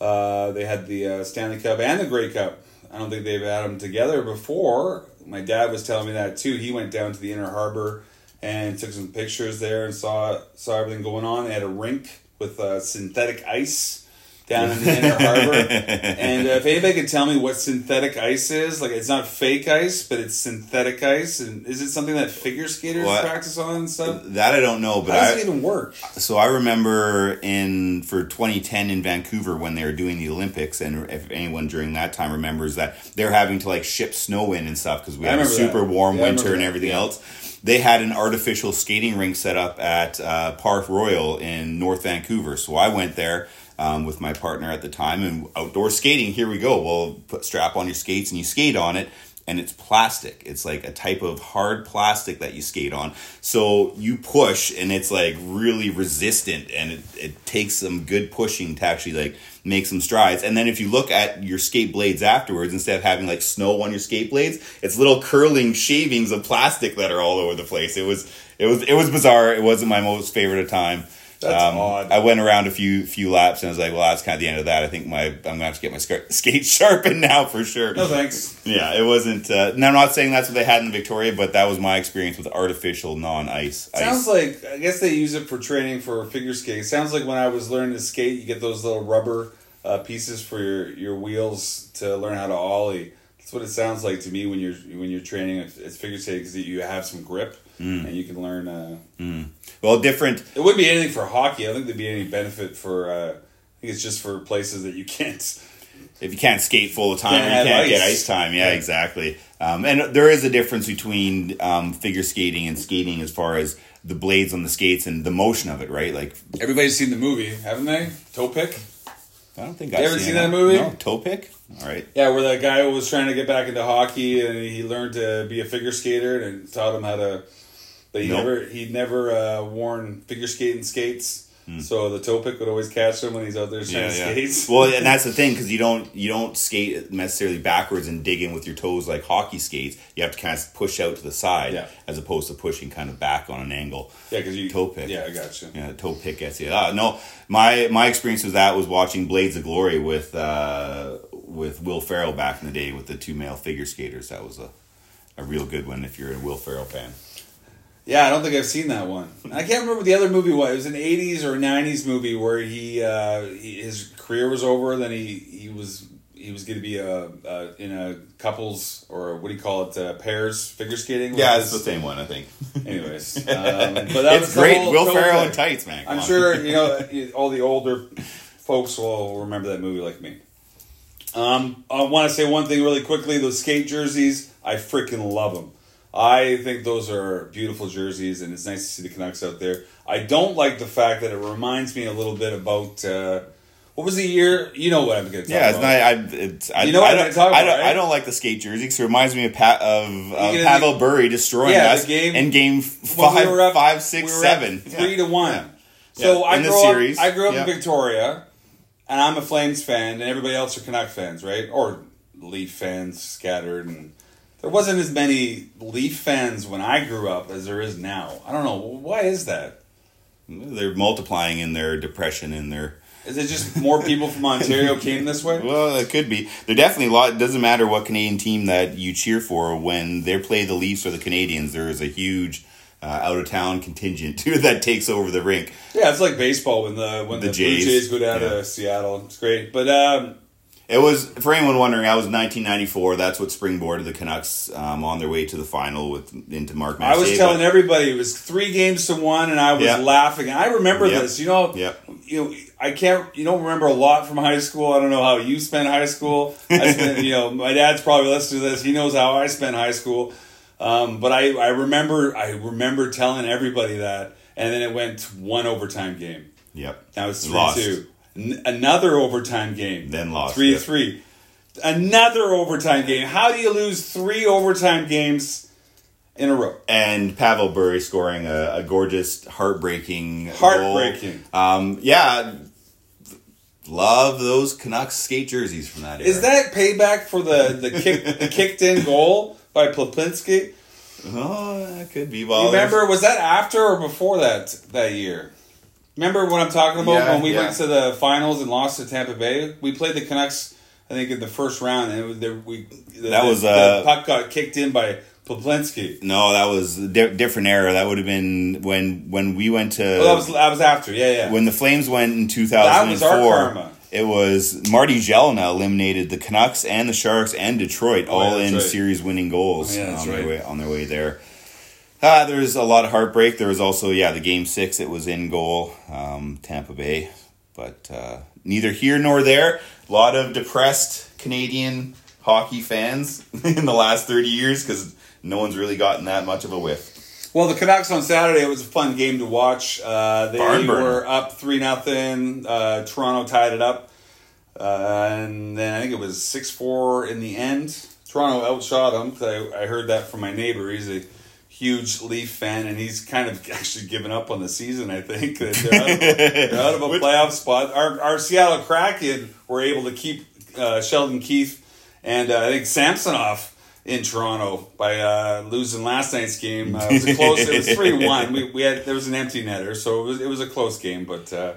Uh, they had the uh, Stanley Cup and the Grey Cup. I don't think they've had them together before. My dad was telling me that too. He went down to the Inner Harbor and took some pictures there and saw saw everything going on. They had a rink with uh, synthetic ice down in the Inner Harbor. And uh, if anybody could tell me what synthetic ice is, like it's not fake ice, but it's synthetic ice, and is it something that figure skaters What? practice on and stuff? that I don't know, but How does I, it even work? So I remember in for 2010 in Vancouver when they were doing the Olympics, and if anyone during that time remembers that they're having to like ship snow in and stuff because we had a remember that. super warm Yeah, winter and everything yeah. else. They had an artificial skating rink set up at uh, Park Royal in North Vancouver. So I went there um, with my partner at the time, and outdoor skating. Here we go. Well, put strap on your skates and you skate on it and it's plastic. It's like a type of hard plastic that you skate on. So you push and it's like really resistant and it, it takes some good pushing to actually like make some strides. And then if you look at your skate blades afterwards, instead of having like snow on your skate blades, it's little curling shavings of plastic that are all over the place. It was it was it was bizarre. It wasn't my most favorite of time. That's Um, odd. I went around a few few laps and I was like, well, that's kind of the end of that. I think my I'm gonna have to get my sk- [laughs] skate sharpened now for sure. No thanks. Yeah, it wasn't. Uh, and I'm not saying that's what they had in Victoria, but that was my experience with artificial non-ice. Sounds like I guess they use it for training for figure skating. Sounds like when I was learning to skate, you get those little rubber uh, pieces for your, your wheels to learn how to ollie. That's what it sounds like to me when you're when you're training. It's it's figure skating because you have some grip Mm. and you can learn. Uh, well, different. it wouldn't be anything for hockey. I don't think there'd be any benefit for. Uh, I think it's just for places that you can't. If you can't skate full of time, Can't you can't get ice. ice time. Yeah, Yeah. exactly. Um, and there is a difference between um, figure skating and skating as far as the blades on the skates and the motion of it, right? Like, Everybody's seen the movie, haven't they? Toe pick. I don't think You I've ever seen it. that movie? No, toe pick. All right. Yeah, where that guy was trying to get back into hockey and he learned to be a figure skater and taught him how to. But he Nope. never he'd never uh, worn figure skating skates, so the toe pick would always catch him when he's out there trying. Yeah, to yeah. skate. well, and [laughs] that's the thing because you don't you don't skate necessarily backwards and dig in with your toes like hockey skates. You have to kind of push out to the side Yeah. as opposed to pushing kind of back on an angle. yeah, because you toe pick. Yeah, I got you. Yeah, toe pick gets you. Uh, no, my my experience with that was watching Blades of Glory with uh, with Will Ferrell back in the day with the two male figure skaters. That was a a real good one if you're a Will Ferrell fan. Yeah, I don't think I've seen that one. I can't remember the other movie was. It was an '80s or '90s movie where he, uh, he his career was over. Then he he was he was going to be a, a in a couples or what do you call it uh, pairs figure skating. Yeah, it's the same one, I think. [laughs] Anyways, um, [laughs] but that was it's great. whole Will Ferrell in tights, man. I'm on. sure you know [laughs] all the older folks will remember that movie like me. Um, I want to say one thing really quickly. Those skate jerseys, I freaking love them. I think those are beautiful jerseys, and it's nice to see the Canucks out there. I don't like the fact that it reminds me a little bit about uh, what was the year? You know what I'm going to talk Yeah, it's about. not. I, it's, I, You know I what I'm don't, gonna talk I about, don't, I don't like the skate jersey because it reminds me of, pa- of, gonna Pavel Bure destroying Yeah, us game- in game five, we up- five, six, we seven. three Yeah. to one. Yeah. So Yeah, I grew series. up. I grew up Yeah. in Victoria, and I'm a Flames fan, and everybody else are Canuck fans, right? Or Leaf fans scattered, and there wasn't as many Leaf fans when I grew up as there is now. I don't know why is that. They're multiplying in their depression in their. Is it just more people from Ontario came this way? [laughs] Well, it could be. They're definitely a lot. It doesn't matter what Canadian team that you cheer for when they play the Leafs or the Canadiens. There is a huge uh, out of town contingent too [laughs] that takes over the rink. Yeah, it's like baseball when the when the, The Blue Jays. Jays go down Yeah. to Seattle. It's great, but um, It was for anyone wondering. I was 1994. That's what springboarded the Canucks um, on their way to the final with into Mark. I was telling but- everybody it was three games to one, and I was Yeah. laughing. I remember Yep. this. You know, Yep. you know, I can't. You don't remember a lot from high school. I don't know how you spent high school. I spent, [laughs] you know, my dad's probably listening to this. He knows how I spent high school. Um, but I, I remember, I remember telling everybody that, and then it went one overtime game. Yep. Now it's three Lost. two. N- another overtime game. Then lost, Three yeah. three. Another overtime game. How do you lose three overtime games in a row? and Pavel Bure scoring a, a gorgeous, heartbreaking, goal. Heartbreaking. Um, yeah, love those Canucks skate jerseys from that. Is era. that payback for the the kick the [laughs] kicked in goal by Plapinski? Oh, that could be. Well, You remember was that after or before that that year? Remember what I'm talking about Yeah, when we yeah. went to the finals and lost to Tampa Bay? We played the Canucks, I think, in the first round, and it the, we the, That was, the uh, puck got kicked in by Plopinski. No, that was a di- different era. That would have been when when we went to Oh, that was that was after, yeah, yeah. when the Flames went in 2004. That was our karma. It was Marty Gelinas eliminated the Canucks and the Sharks and Detroit Oh, all that's in right. series winning goals Oh, yeah, on right. their way on their way there. Uh, there was a lot of heartbreak. There was also yeah the game six. It was in goal, um, Tampa Bay, but uh, neither here nor there. A lot of depressed Canadian hockey fans [laughs] in the last thirty years because no one's really gotten that much of a whiff. Well, the Canucks on Saturday it was a fun game to watch. Uh, they Barn burner. were up three nothing. Uh, Toronto tied it up, uh, and then I think it was six four in the end. Toronto outshot them. I, I heard that from my neighbor. He's a huge Leaf fan, and he's kind of actually given up on the season. I think they're out of, they're out of a playoff spot. Our, our Seattle Kraken were able to keep uh, Sheldon Keefe and uh, I think Samsonov in Toronto by uh, losing last night's game. Uh, it was a close. it was [laughs] three one. We, we had there was an empty netter, so it was it was a close game. But uh,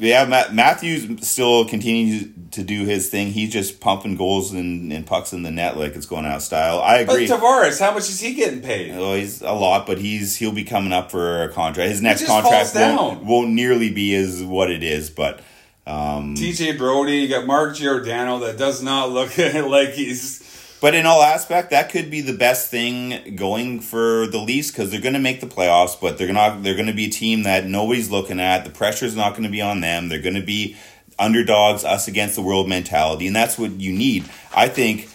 Yeah, Matt, Matthews still continues to do his thing. He's just pumping goals and, and pucks in the net like it's going out of style. I but agree. Tavares, how much is he getting paid? Oh, he's a lot, but he's he'll be coming up for a contract. His next contract won't, won't nearly be as what it is, but um, TJ Brodie, you got Mark Giordano that does not look [laughs] like he's. But in all aspect, that could be the best thing going for the Leafs because they're going to make the playoffs, but they're not. They're going to be a team that nobody's looking at. The pressure's not going to be on them. They're going to be underdogs, us against the world mentality, and that's what you need. I think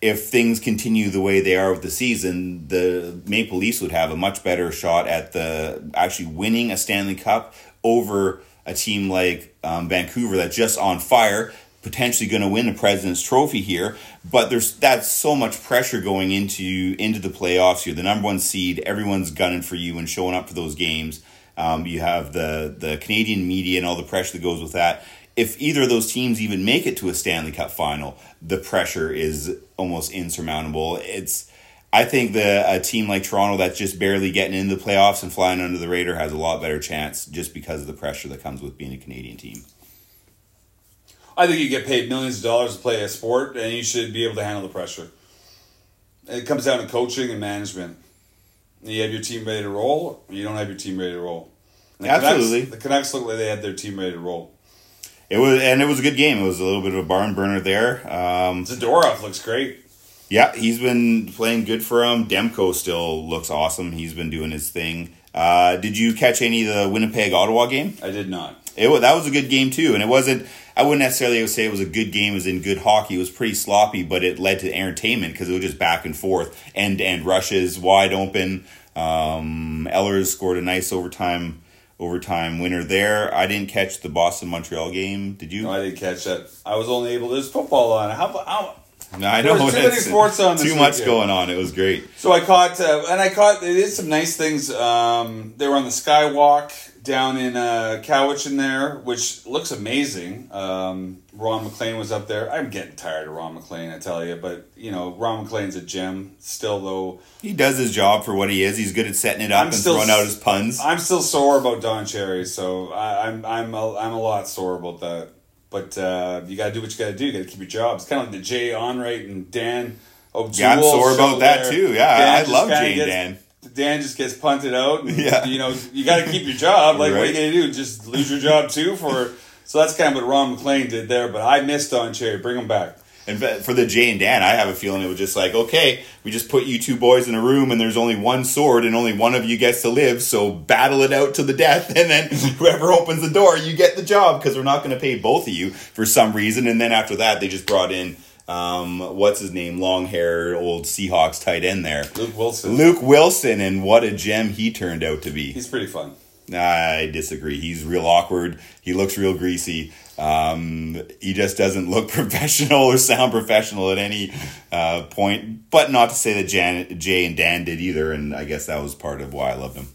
if things continue the way they are with the season, the Maple Leafs would have a much better shot at the actually winning a Stanley Cup over a team like um, Vancouver that's just on fire, potentially going to win the President's Trophy here. But there's that's so much pressure going into into the playoffs. You're the number one seed. Everyone's gunning for you and showing up for those games. Um, you have the the Canadian media and all the pressure that goes with that. If either of those teams even make it to a Stanley Cup final, the pressure is almost insurmountable. It's I think the a team like Toronto that's just barely getting into the playoffs and flying under the radar has a lot better chance just because of the pressure that comes with being a Canadian team. I think you get paid millions of dollars to play a sport, and you should be able to handle the pressure. It comes down to coaching and management. You have your team ready to roll, or you don't have your team ready to roll. The Absolutely. Canucks, the Canucks look like they had their team ready to roll. It was and it was a good game. It was a little bit of a barn burner there. Um, Zadorov looks great. yeah, he's been playing good for him. Demko still looks awesome. He's been doing his thing. Uh, did you catch any of the Winnipeg Ottawa game? I did not. It wa- that was a good game too, and it wasn't. I wouldn't necessarily say it was a good game, It was in good hockey. It was pretty sloppy, but it led to entertainment because it was just back and forth, end to end rushes, wide open. Um, Ehlers scored a nice overtime overtime winner there. I didn't catch the Boston Montreal game. Did you? No, I didn't catch that. I was only able. There's football on. How about? How, No, I There know was too many sports on Too much weekend. going on. It was great. So I caught, uh, and I caught. They did some nice things. Um, they were on the skywalk down in uh, Cowichan there, which looks amazing. Um, Ron MacLean was up there. I'm getting tired of Ron MacLean, I tell you. But you know, Ron MacLean's a gem. Still though, He does his job for what he is. He's good at setting it up I'm and still throwing out his puns. I'm still sore about Don Cherry. So I, I'm I'm a, I'm a lot sore about that. But uh, you got to do what you got to do. You got to keep your job. It's kind of like the Jay Onrait and Dan. O'Toole Yeah, I'm sore about that there. too. Yeah, Dan I love Jay and gets- Dan. Dan just gets punted out. And, Yeah. You know, you got to keep your job. Like, what are you going to do? Just lose your job too? For So that's kind of what Ron MacLean did there. But I missed Don Cherry. Bring him back. And for the Jay and Dan, I have a feeling it was just like, okay, we just put you two boys in a room and there's only one sword and only one of you gets to live, so battle it out to the death [laughs] and then whoever opens the door, you get the job because we're not going to pay both of you for some reason. And then after that, they just brought in, um, what's his name, long hair, old Seahawks tight end there. Luke Willson. Luke Willson, and what a gem he turned out to be. He's pretty fun. I disagree. He's real awkward. He looks real greasy. Um, he just doesn't look [laughs] professional or sound professional at any uh, point. But not to say that Jan, Jay and Dan did either, and I guess that was part of why I loved him.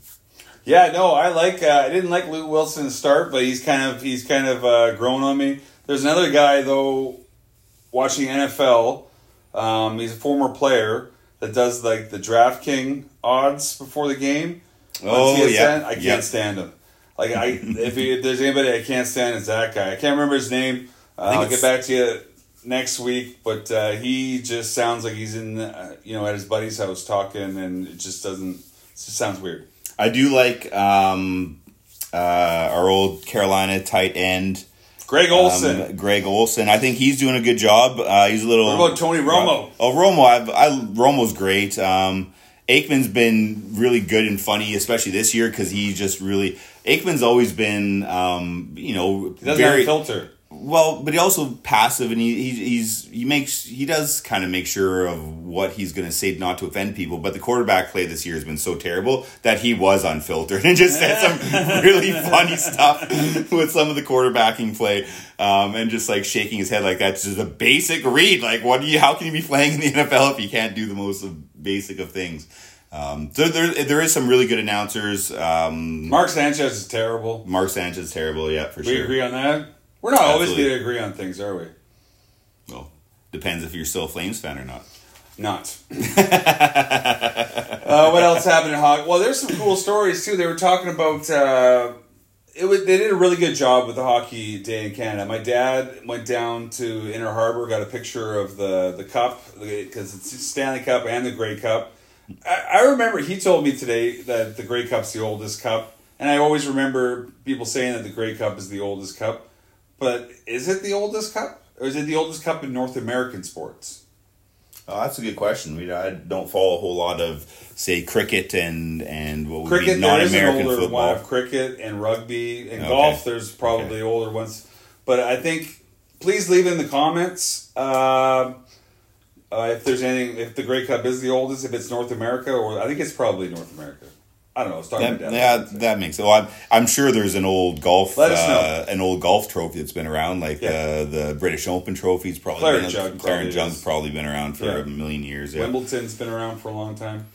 Yeah, no, I like. Uh, I didn't like Luke Willson to start, but he's kind of he's kind of uh, grown on me. There's another guy though, watching NFL. Um, he's a former player that does like the DraftKings odds before the game. Oh, yeah. I can't Yeah. stand him. Like I, if, he, if there's anybody I can't stand, it's that guy. I can't remember his name. Uh, I'll get back to you next week. But uh, he just sounds like he's in, uh, you know, at his buddy's house talking, and it just doesn't. It just sounds weird. I do like um, uh, our old Carolina tight end. Greg Olsen. Um, Greg Olsen. I think he's doing a good job. Uh, he's a little. What about Tony Romo? Oh, Romo. I've, I Romo's great. Um, Aikman's been really good and funny, especially this year because he just really. Aikman's always been, um, you know, very have a filter. Well, but he also passive, and he, he he's he makes he does kind of make sure of what he's going to say not to offend people. But the quarterback play this year has been so terrible that he was unfiltered and just said some [laughs] really funny stuff with some of the quarterbacking play, um, and just like shaking his head like that's just a basic read. Like, what do you? How can you be playing in the NFL if you can't do the most of basic of things? Um, so there there is some really good announcers. Um, Mark Sanchez is terrible. Mark Sanchez terrible, yeah, for We sure. agree on that. We're not always going to agree on things, are we? Well, depends if you're still a Flames fan or not. Not. [laughs] uh, what else happened in hockey? Well, there's some cool stories too. They were talking about. Uh, it was, they did a really good job with the hockey day in Canada. My dad went down to Inner Harbor, got a picture of the the cup because it's Stanley Cup and the Grey Cup. I, I remember he told me today that the Grey Cup's the oldest cup, and I always remember people saying that the Grey Cup is the oldest cup. But is it the oldest cup, or is it the oldest cup in North American sports? Oh, that's a good question. We I don't follow a whole lot of say cricket and and what would Cricket, be is an non-American older football. one of cricket and rugby and Okay. golf. There's probably older ones, but I think please leave in the comments uh, uh, if there's anything. If the Grey Cup is the oldest, if it's North America, or I think it's probably North America. I don't know. I was talking That, about yeah, that. that makes. Well, I'm, I'm sure there's an old golf, Let us uh, an old golf trophy that's been around, like Yeah. uh, the British Open trophy's probably Claret been, Jug probably Jug's is. probably been around for Yeah. a million years. Yeah. Wimbledon's been around for a long time.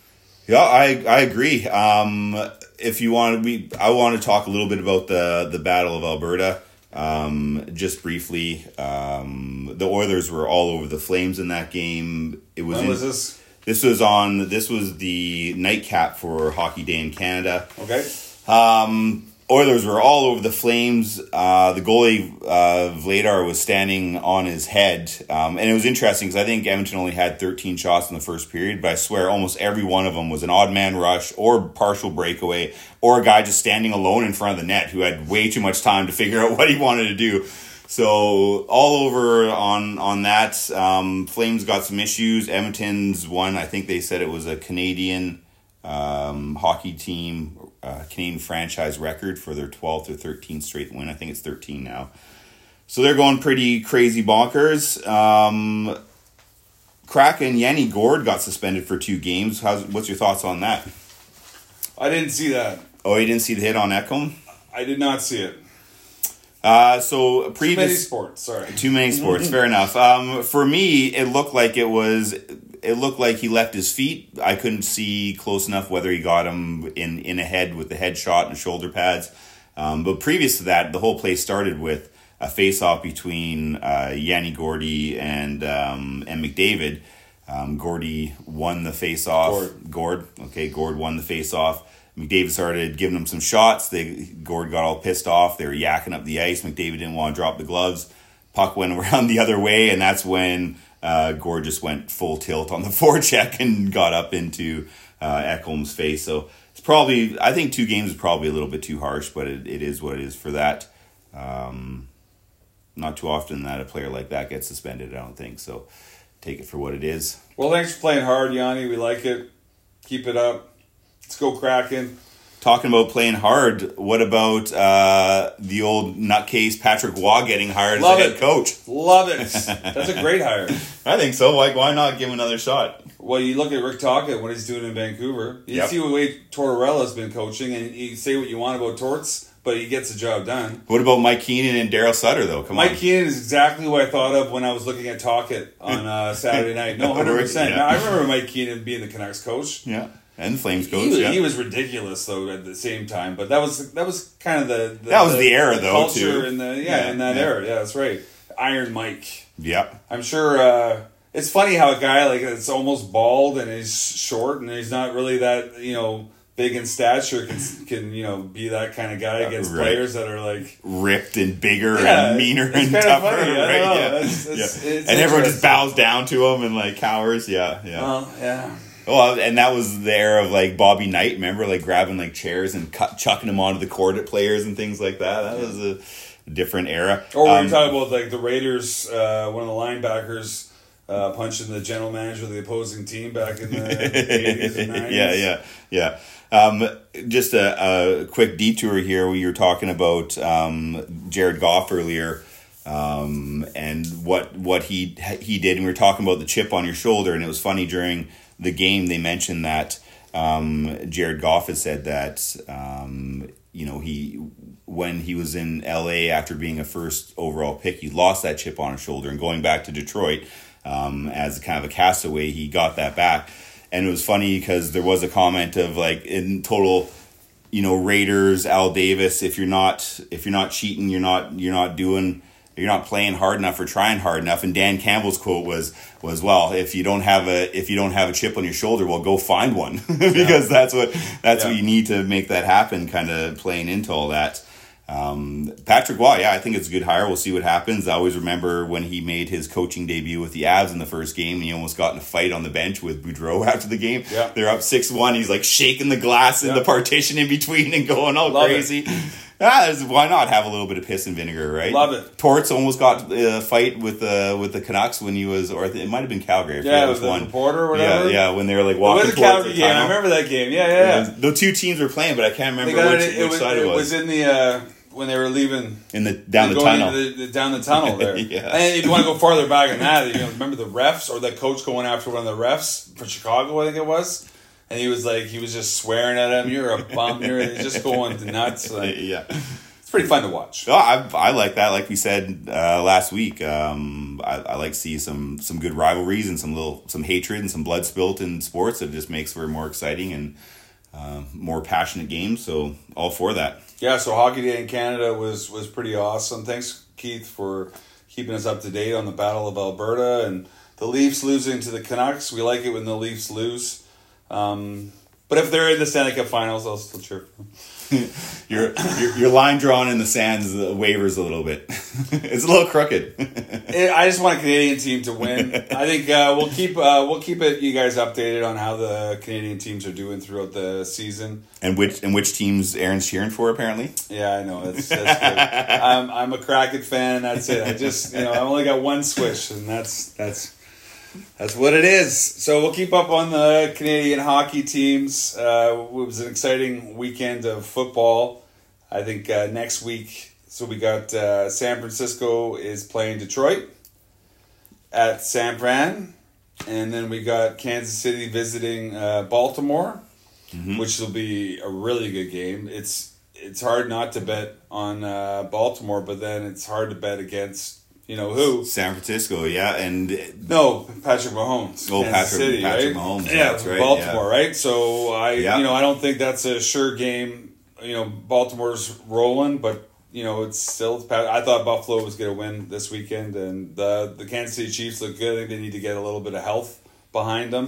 Yeah, I I agree. Um, if you want we I want to talk a little bit about the the Battle of Alberta. Um, just briefly, um, the Oilers were all over the Flames in that game. It was When in- was this? Was on. This was the nightcap for Hockey Day in Canada. Okay. Um, Oilers were all over the Flames. Uh, the goalie uh, Vladar was standing on his head, um, and it was interesting because I think Edmonton only had 13 shots in the first period, but I swear almost every one of them was an odd man rush or partial breakaway or a guy just standing alone in front of the net who had way too much time to figure out [laughs] what he wanted to do. So all over on on that, um, Flames got some issues. Edmonton's one, I think they said it was a Canadian um, hockey team uh, Canadian franchise record for their 12th or 13th straight win. I think it's 13 now. So they're going pretty crazy bonkers. Um, Kraken Yanni Gourde got suspended for two games. How's what's your thoughts on that? I didn't see that. Oh, you didn't see the hit on Ekholm? I did not see it. Uh, so Too previous many sports. Sorry. Too many sports. Fair enough. Um, for me, it looked like it was. It looked like he left his feet. I couldn't see close enough whether he got him in in a head with the head shot and shoulder pads. Um, but previous to that, the whole play started with a face off between uh, Yanni Gordy and um, and McDavid. Um, Gordy won the face off. Gord. Gord. Okay, Gord won the face off. McDavid started giving him some shots. They Gord got all pissed off. They were yakking up the ice. McDavid didn't want to drop the gloves. Puck went [laughs] around the other way, and that's when uh, Gord just went full tilt on the [laughs] forecheck and got up into uh, Ekholm's face. So it's probably I think two games is probably a little bit too harsh, but it, it is what it is for that. Um, not too often that a player like that gets suspended. I don't think so. Take it for what it is. Well, thanks for playing hard, Yanni. We like it. Keep it up. Let's go Kraken. Talking about playing hard, what about uh, the old nutcase Patrick Roy getting hired Love as a it. head coach? Love it. [laughs] That's a great hire. I think so. Why, why not give him another shot? Well, you look at Rick Tocchet, what he's doing in Vancouver. You Yep. see the way Tortorella's been coaching, and you say what you want about Torts, but he gets the job done. What about Mike Keenan and Darryl Sutter, though? Come on. Mike on. Keenan is exactly what I thought of when I was looking at Tocchet on uh, [laughs] Saturday night. No, [laughs] hundred percent. Yeah. I remember Mike Keenan being the Canucks coach. Yeah. And the Flames He, coach. was, yeah. he was ridiculous though at the same time, but that was that was kind of the, the That was the era, though, culture too. in the yeah, Yeah, in that yeah. era. Yeah, that's right. Iron Mike. Yep. I'm sure uh, it's funny how a guy like it's almost bald and he's short and he's not really that you know big in stature can can you know be that kind of guy against Right. players that are like Ripped and bigger Yeah, and meaner and tougher. funny, right? Yeah. It's- it's- Yeah. it's and everyone just bows down to him and like cowers. Yeah. Yeah. well yeah Well, and that was the era of like Bobby Knight. Remember, like grabbing like chairs and cut, chucking them onto the court at players and things like that. That was a different era. or we Um, were talking about like the Raiders uh, one of the linebackers uh, punching the general manager of the opposing team back in the 80s and 90s [laughs] yeah, yeah, yeah. Um, just a, a quick detour here. We were talking about um, Jared Goff earlier, um, and what what he he did, and we were talking about the chip on your shoulder, and it was funny during the game they mentioned that um, Jared Goff had said that um, you know he when he was in L.A. after being a first overall pick, he lost that chip on his shoulder, and going back to Detroit um, as kind of a castaway, he got that back. And it was funny because there was a comment of like in total, you know, Raiders, Al Davis. If you're not if you're not cheating, you're not you're not doing you're not playing hard enough or trying hard enough. And Dan Campbell's quote was was well, if you don't have a if you don't have a chip on your shoulder, well, go find one [laughs] because that's what that's Yeah. what you need to make that happen. Kind of playing into all that. Um, Patrick Roy, yeah, I think it's a good hire. We'll see what happens. I always remember when he made his coaching debut with the Avs in the first game, and he almost got in a fight on the bench with Boudreau [laughs] after the game. Yeah. They're up six one. He's like shaking the glass in Yeah. the partition in between and going all Love crazy. Ah, why not have a little bit of piss and vinegar, right? Love it. Torts almost got a fight with the with the Canucks when he was, or it might have been Calgary. Yeah with the reporter or whatever Yeah, yeah, when they were like walking. it was a Calgary the game I remember that game yeah yeah, yeah. The two teams were playing, but I can't remember which, it, it which was, side it it was. was in the uh, when they were leaving in the down the tunnel. the, the- down the tunnel there. [laughs] Yeah. And if you want to go farther back than that, you know, remember the refs or that coach going after one of the refs for Chicago, I think it was. And he was like, he was just swearing at him. You're a bum. You're just going nuts. [laughs] Like, yeah. it's pretty fun to watch. Well, I, I like that. Like we said uh, last week, um, I, I like to see some some good rivalries and some little some hatred and some blood spilt in sports. It just makes for more exciting and uh, more passionate games. So all for that. Yeah, so Hockey Day in Canada was was pretty awesome. Thanks, Keith, for keeping us up to date on the Battle of Alberta and the Leafs losing to the Canucks. We like it when the Leafs lose. Um, but if they're in the Stanley Cup Finals, I'll still cheer for them. [laughs] Your, your your line drawn in the sands wavers a little bit. [laughs] it's a little crooked. [laughs] I just want a Canadian team to win. I think uh, we'll keep uh, we'll keep it you guys updated on how the Canadian teams are doing throughout the season. and which and which teams Aaron's cheering for apparently. Yeah, I know that's, that's good. I'm I'm a Kraken fan. That's it. I just you know I only got one swish, and that's that's That's what it is. So we'll keep up on the Canadian hockey teams. Uh, it was an exciting weekend of football. I think uh, next week, so we got uh, San Francisco is playing Detroit at San Fran, and then we got Kansas City visiting uh, Baltimore, which will be a really good game. It's it's hard not to bet on uh, Baltimore, but then it's hard to bet against you know who. San Francisco, yeah, and No, Patrick Mahomes. Oh, Kansas Patrick- Patrick right? Mahomes, Yeah, right, Baltimore, right? So I, Yeah. you know, I don't think that's a sure game. You know, Baltimore's rolling, but you know, it's still. I thought Buffalo was going to win this weekend, and the the Kansas City Chiefs look good. I think they need to get a little bit of health behind them.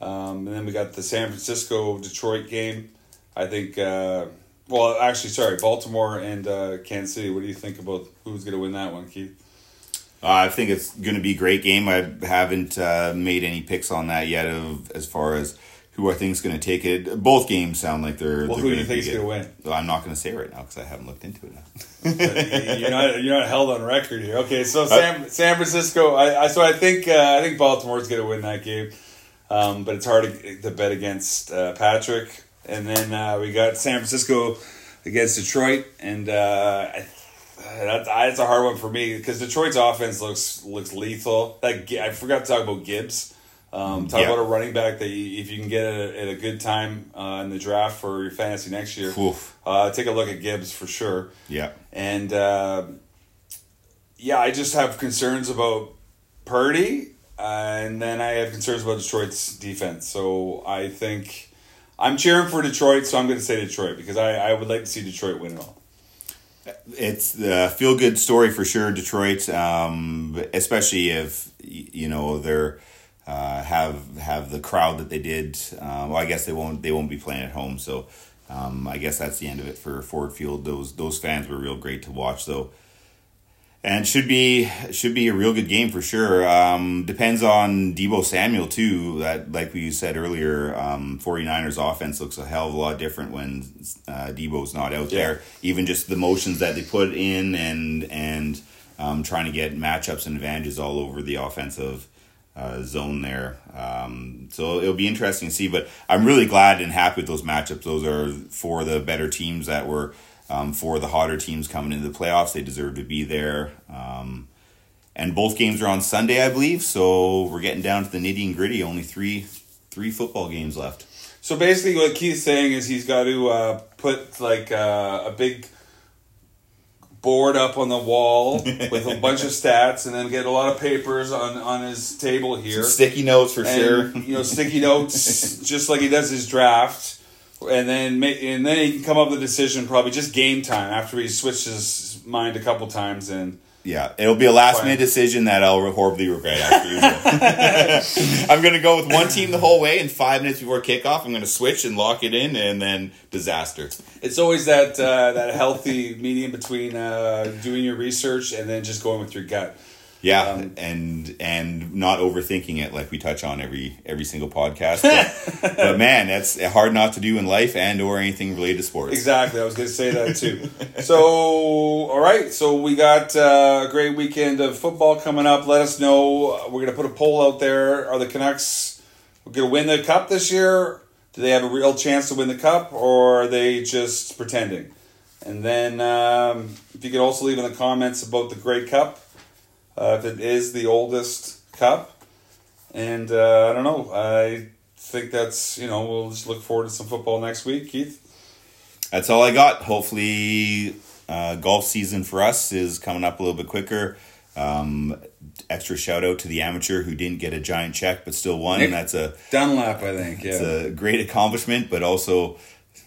Um, and then we got the San Francisco Detroit game. I think. Uh, well, actually, sorry, Baltimore and uh, Kansas City. What do you think about who's going to win that one, Keith? Uh, I think it's going to be a great game. I haven't uh, made any picks on that yet of as far as who I think is going to take it. Both games sound like they're. Well, they're who do you think is going to win? Well, I'm not going to say right now because I haven't looked into it now. you're not you're not held on record here. Okay, so San San Francisco. I, I so I think uh, I think Baltimore's going to win that game, um, but it's hard to, to bet against uh, Patrick. And then uh, we got San Francisco against Detroit, and uh, I, that, that's a hard one for me because Detroit's offense looks looks lethal. That I forgot to talk about Gibbs. Um, talk Yeah. about a running back that you, if you can get at a, at a good time uh, in the draft for your fantasy next year, uh, take a look at Gibbs for sure. Yeah. And uh, yeah, I just have concerns about Purdy, uh, and then I have concerns about Detroit's defense. So I think I'm cheering for Detroit, so I'm going to say Detroit because I, I would like to see Detroit win it all. It's the feel good story for sure, Detroit. Um, especially if you know they're uh, have have the crowd that they did. Um, well, I guess they won't they won't be playing at home, so um, I guess that's the end of it for Ford Field. Those those fans were real great to watch, though. And should be should be a real good game for sure. Um, depends on Deebo Samuel too. That like we said earlier, um, 49ers offense looks a hell of a lot different when uh, Deebo's not out Yeah. there. Even just the motions that they put in and and um, trying to get matchups and advantages all over the offensive uh, zone there. Um, so it'll be interesting to see. But I'm really glad and happy with those matchups. Those are for the better teams that were um, for the hotter teams coming into the playoffs. They deserve to be there. Um, and both games are on Sunday, I believe. So we're getting down to the nitty and gritty. Only three three football games left. So basically, what Keith's saying is he's got to uh, put like uh, a big board up on the wall [laughs] with a bunch of stats, and then get a lot of papers on on his table here. Sticky notes for sure. you know, sticky notes, [laughs] just like he does his draft, and then and then he can come up with a decision probably just game time after he switches his mind a couple times and. Yeah, it'll be a last minute decision that I'll horribly regret after. [laughs] I'm going to go with one team the whole way, and five minutes before kickoff, I'm going to switch and lock it in, and then disaster. It's always that uh, that healthy medium between uh, doing your research and then just going with your gut. Yeah, Um, and and not overthinking it like we touch on every every single podcast. But, [laughs] but man, that's hard not to do in life and or anything related to sports. Exactly, I was going to say that too. so, all right, so we got uh, a great weekend of football coming up. Let us know. We're going to put a poll out there. Are the Canucks going to win the cup this year? Do they have a real chance to win the cup, or are they just pretending? And then, um, if you could also leave in the comments about the Grey Cup, if it is the oldest cup. And uh, I don't know. I think that's you know we'll just look forward to some football next week, Keith. That's all I got. Hopefully, uh, golf season for us is coming up a little bit quicker. Um, extra shout out to the amateur who didn't get a giant check but still won. Nick That's a Dunlap, I think. Yeah. it's a great accomplishment, but also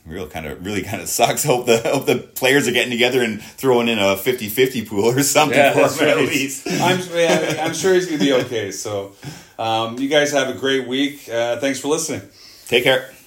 real kind of really kind of sucks. [laughs] Hope the hope the players are getting together and throwing in a 50-50 pool or something yeah, for him at least. [laughs] I'm, yeah, I'm sure he's going to be okay. So, um, you guys have a great week. Uh, thanks for listening. Take care.